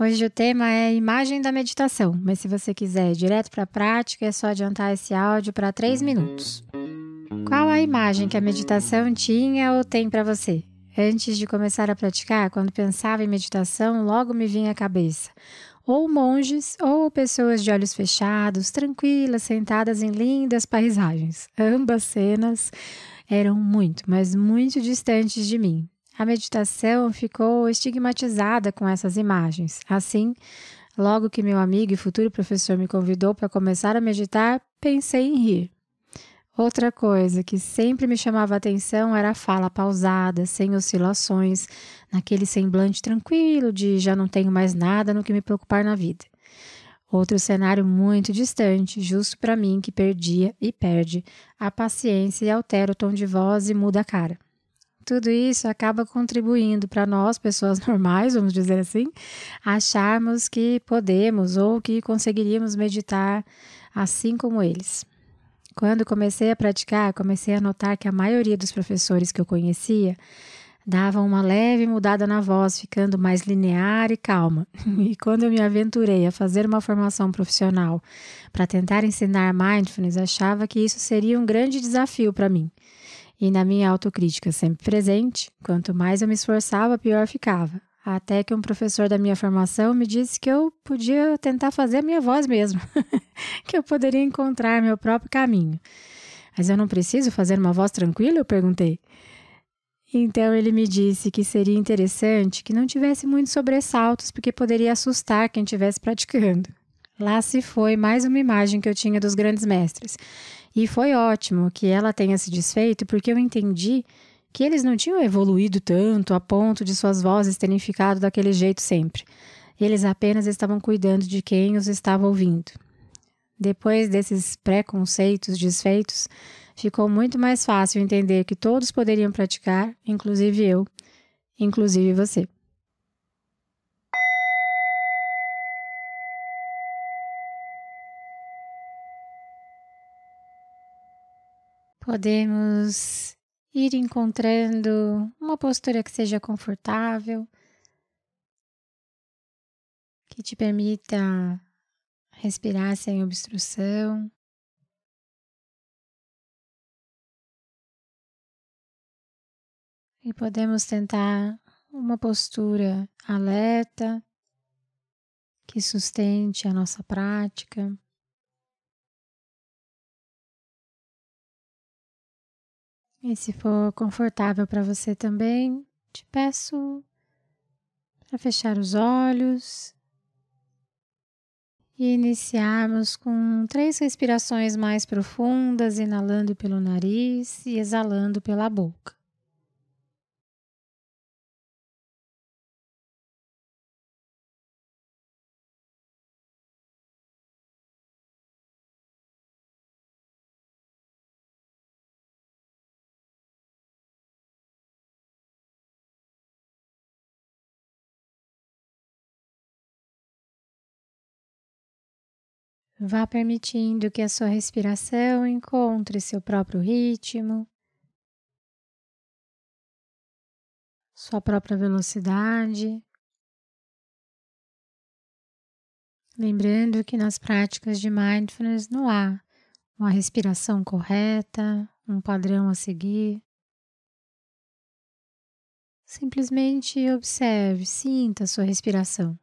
Hoje o tema é imagem da meditação, mas se você quiser ir direto para a prática, é só adiantar esse áudio para 3 minutos. Qual a imagem que a meditação tinha ou tem para você? Antes de começar a praticar, quando pensava em meditação, logo me vinha à cabeça ou monges ou pessoas de olhos fechados, tranquilas, sentadas em lindas paisagens. Ambas cenas eram muito, mas muito distantes de mim. A meditação ficou estigmatizada com essas imagens. Assim, logo que meu amigo e futuro professor me convidou para começar a meditar, pensei em rir. Outra coisa que sempre me chamava atenção era a fala pausada, sem oscilações, naquele semblante tranquilo de já não tenho mais nada no que me preocupar na vida. Outro cenário muito distante, justo para mim que perdia e perde a paciência e altera o tom de voz e muda a cara tudo isso acaba contribuindo para nós, pessoas normais, vamos dizer assim, acharmos que podemos ou que conseguiríamos meditar assim como eles. Quando comecei a praticar, comecei a notar que a maioria dos professores que eu conhecia davam uma leve mudada na voz, ficando mais linear e calma. E quando eu me aventurei a fazer uma formação profissional para tentar ensinar mindfulness, achava que isso seria um grande desafio para mim. E na minha autocrítica sempre presente, quanto mais eu me esforçava, pior ficava. Até que um professor da minha formação me disse que eu podia tentar fazer a minha voz mesmo, que eu poderia encontrar meu próprio caminho. Mas eu não preciso fazer uma voz tranquila? Eu perguntei. Então ele me disse que seria interessante que não tivesse muitos sobressaltos, porque poderia assustar quem estivesse praticando. Lá se foi mais uma imagem que eu tinha dos grandes mestres. E foi ótimo que ela tenha se desfeito, porque eu entendi que eles não tinham evoluído tanto a ponto de suas vozes terem ficado daquele jeito sempre. Eles apenas estavam cuidando de quem os estava ouvindo. Depois desses preconceitos desfeitos, ficou muito mais fácil entender que todos poderiam praticar, inclusive eu, inclusive você. Podemos ir encontrando uma postura que seja confortável, que te permita respirar sem obstrução. E podemos tentar uma postura alerta que sustente a nossa prática. E se for confortável para você também, te peço para fechar os olhos e iniciarmos com três respirações mais profundas, inalando pelo nariz e exalando pela boca. Vá permitindo que a sua respiração encontre seu próprio ritmo, sua própria velocidade. Lembrando que nas práticas de mindfulness não há uma respiração correta, um padrão a seguir. Simplesmente observe, sinta a sua respiração.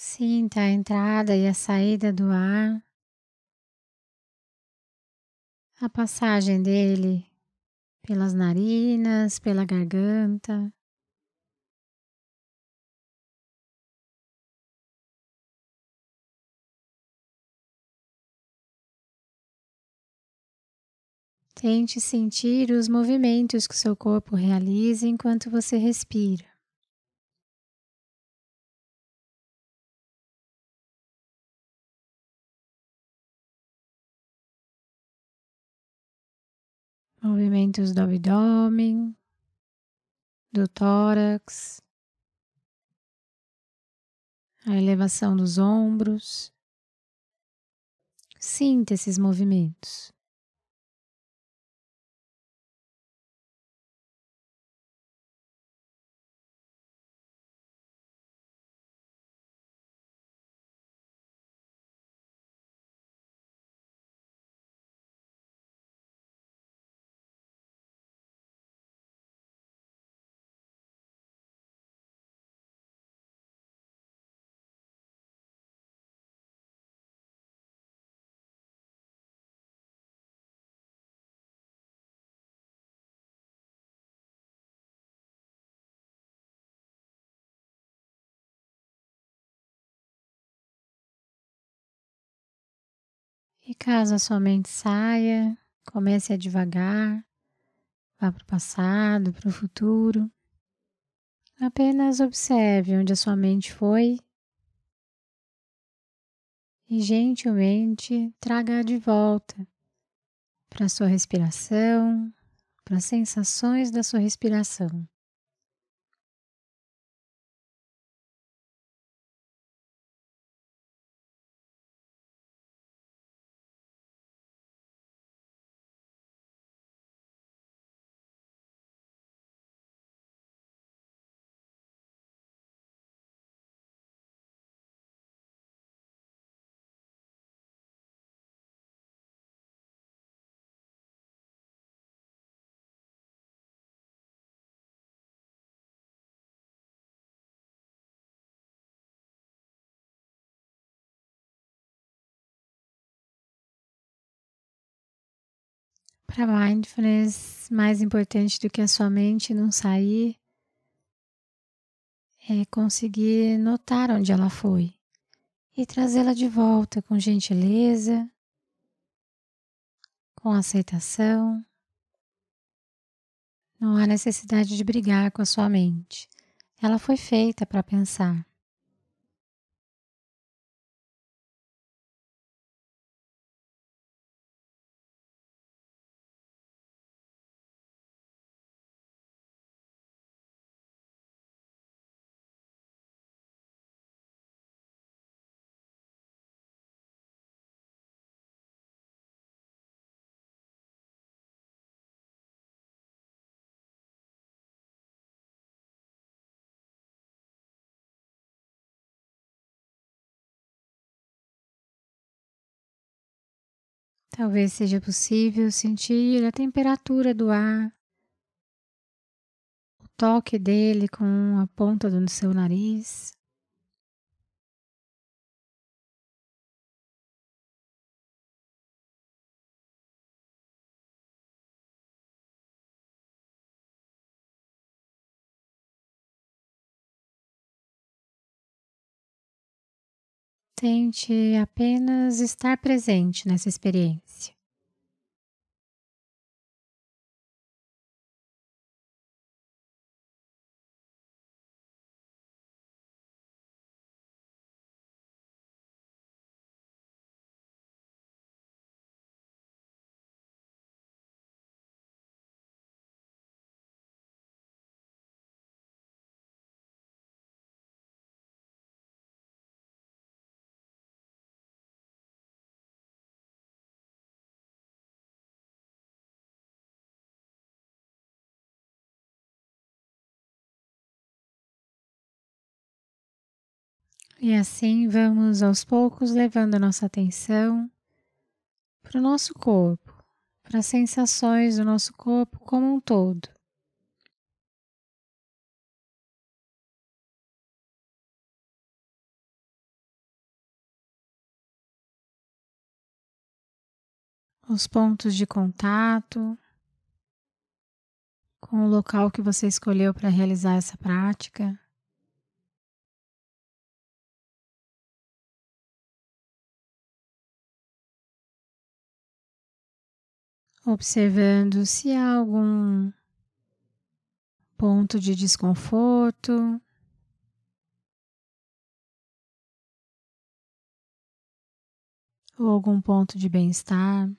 Sinta a entrada e a saída do ar, a passagem dele pelas narinas, pela garganta. Tente sentir os movimentos que o seu corpo realiza enquanto você respira. Movimentos do abdômen, do tórax, a elevação dos ombros. Sinta esses movimentos. E caso a sua mente saia, comece a devagar, vá para o passado, para o futuro. Apenas observe onde a sua mente foi e gentilmente traga de volta para a sua respiração, para as sensações da sua respiração. Para mindfulness, mais importante do que a sua mente não sair é conseguir notar onde ela foi e trazê-la de volta com gentileza, com aceitação. Não há necessidade de brigar com a sua mente. Ela foi feita para pensar. Talvez seja possível sentir a temperatura do ar, o toque dele com a ponta do seu nariz. Tente apenas estar presente nessa experiência. E assim vamos aos poucos levando a nossa atenção para o nosso corpo, para as sensações do nosso corpo como um todo. Os pontos de contato com o local que você escolheu para realizar essa prática. Observando se há algum ponto de desconforto. Ou algum ponto de bem-estar.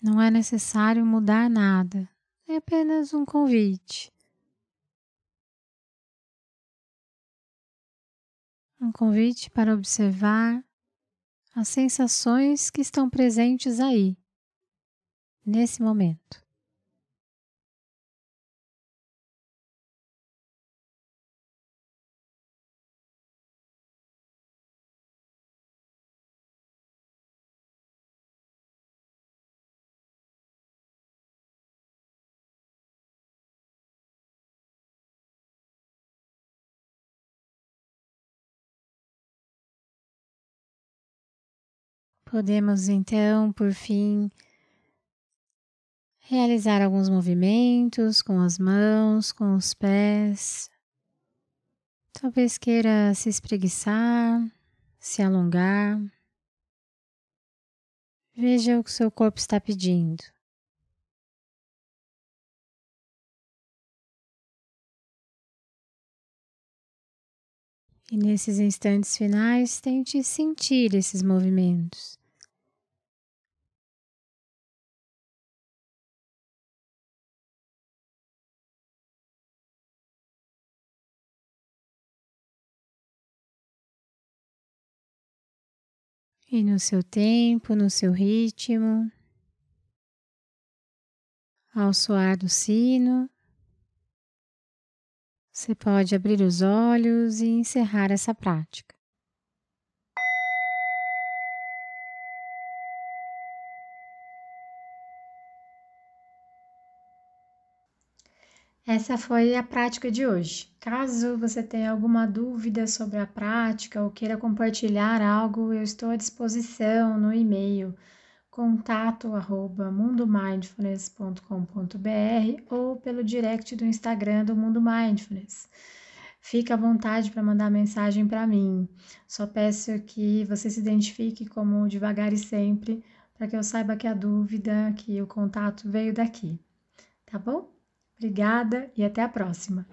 Não é necessário mudar nada, é apenas um convite. Um convite para observar as sensações que estão presentes aí, nesse momento. Podemos então, por fim, realizar alguns movimentos com as mãos, com os pés. Talvez queira se espreguiçar, se alongar. Veja o que seu corpo está pedindo. E nesses instantes finais, tente sentir esses movimentos. E no seu tempo, no seu ritmo, ao soar do sino, você pode abrir os olhos e encerrar essa prática. Essa foi a prática de hoje. Caso você tenha alguma dúvida sobre a prática ou queira compartilhar algo, eu estou à disposição no e-mail contato@mundomindfulness.com.br ou pelo direct do Instagram do Mundo Mindfulness. Fique à vontade para mandar mensagem para mim. Só peço que você se identifique como devagar e sempre, para que eu saiba que a dúvida, que o contato veio daqui. Tá bom? Obrigada e até a próxima.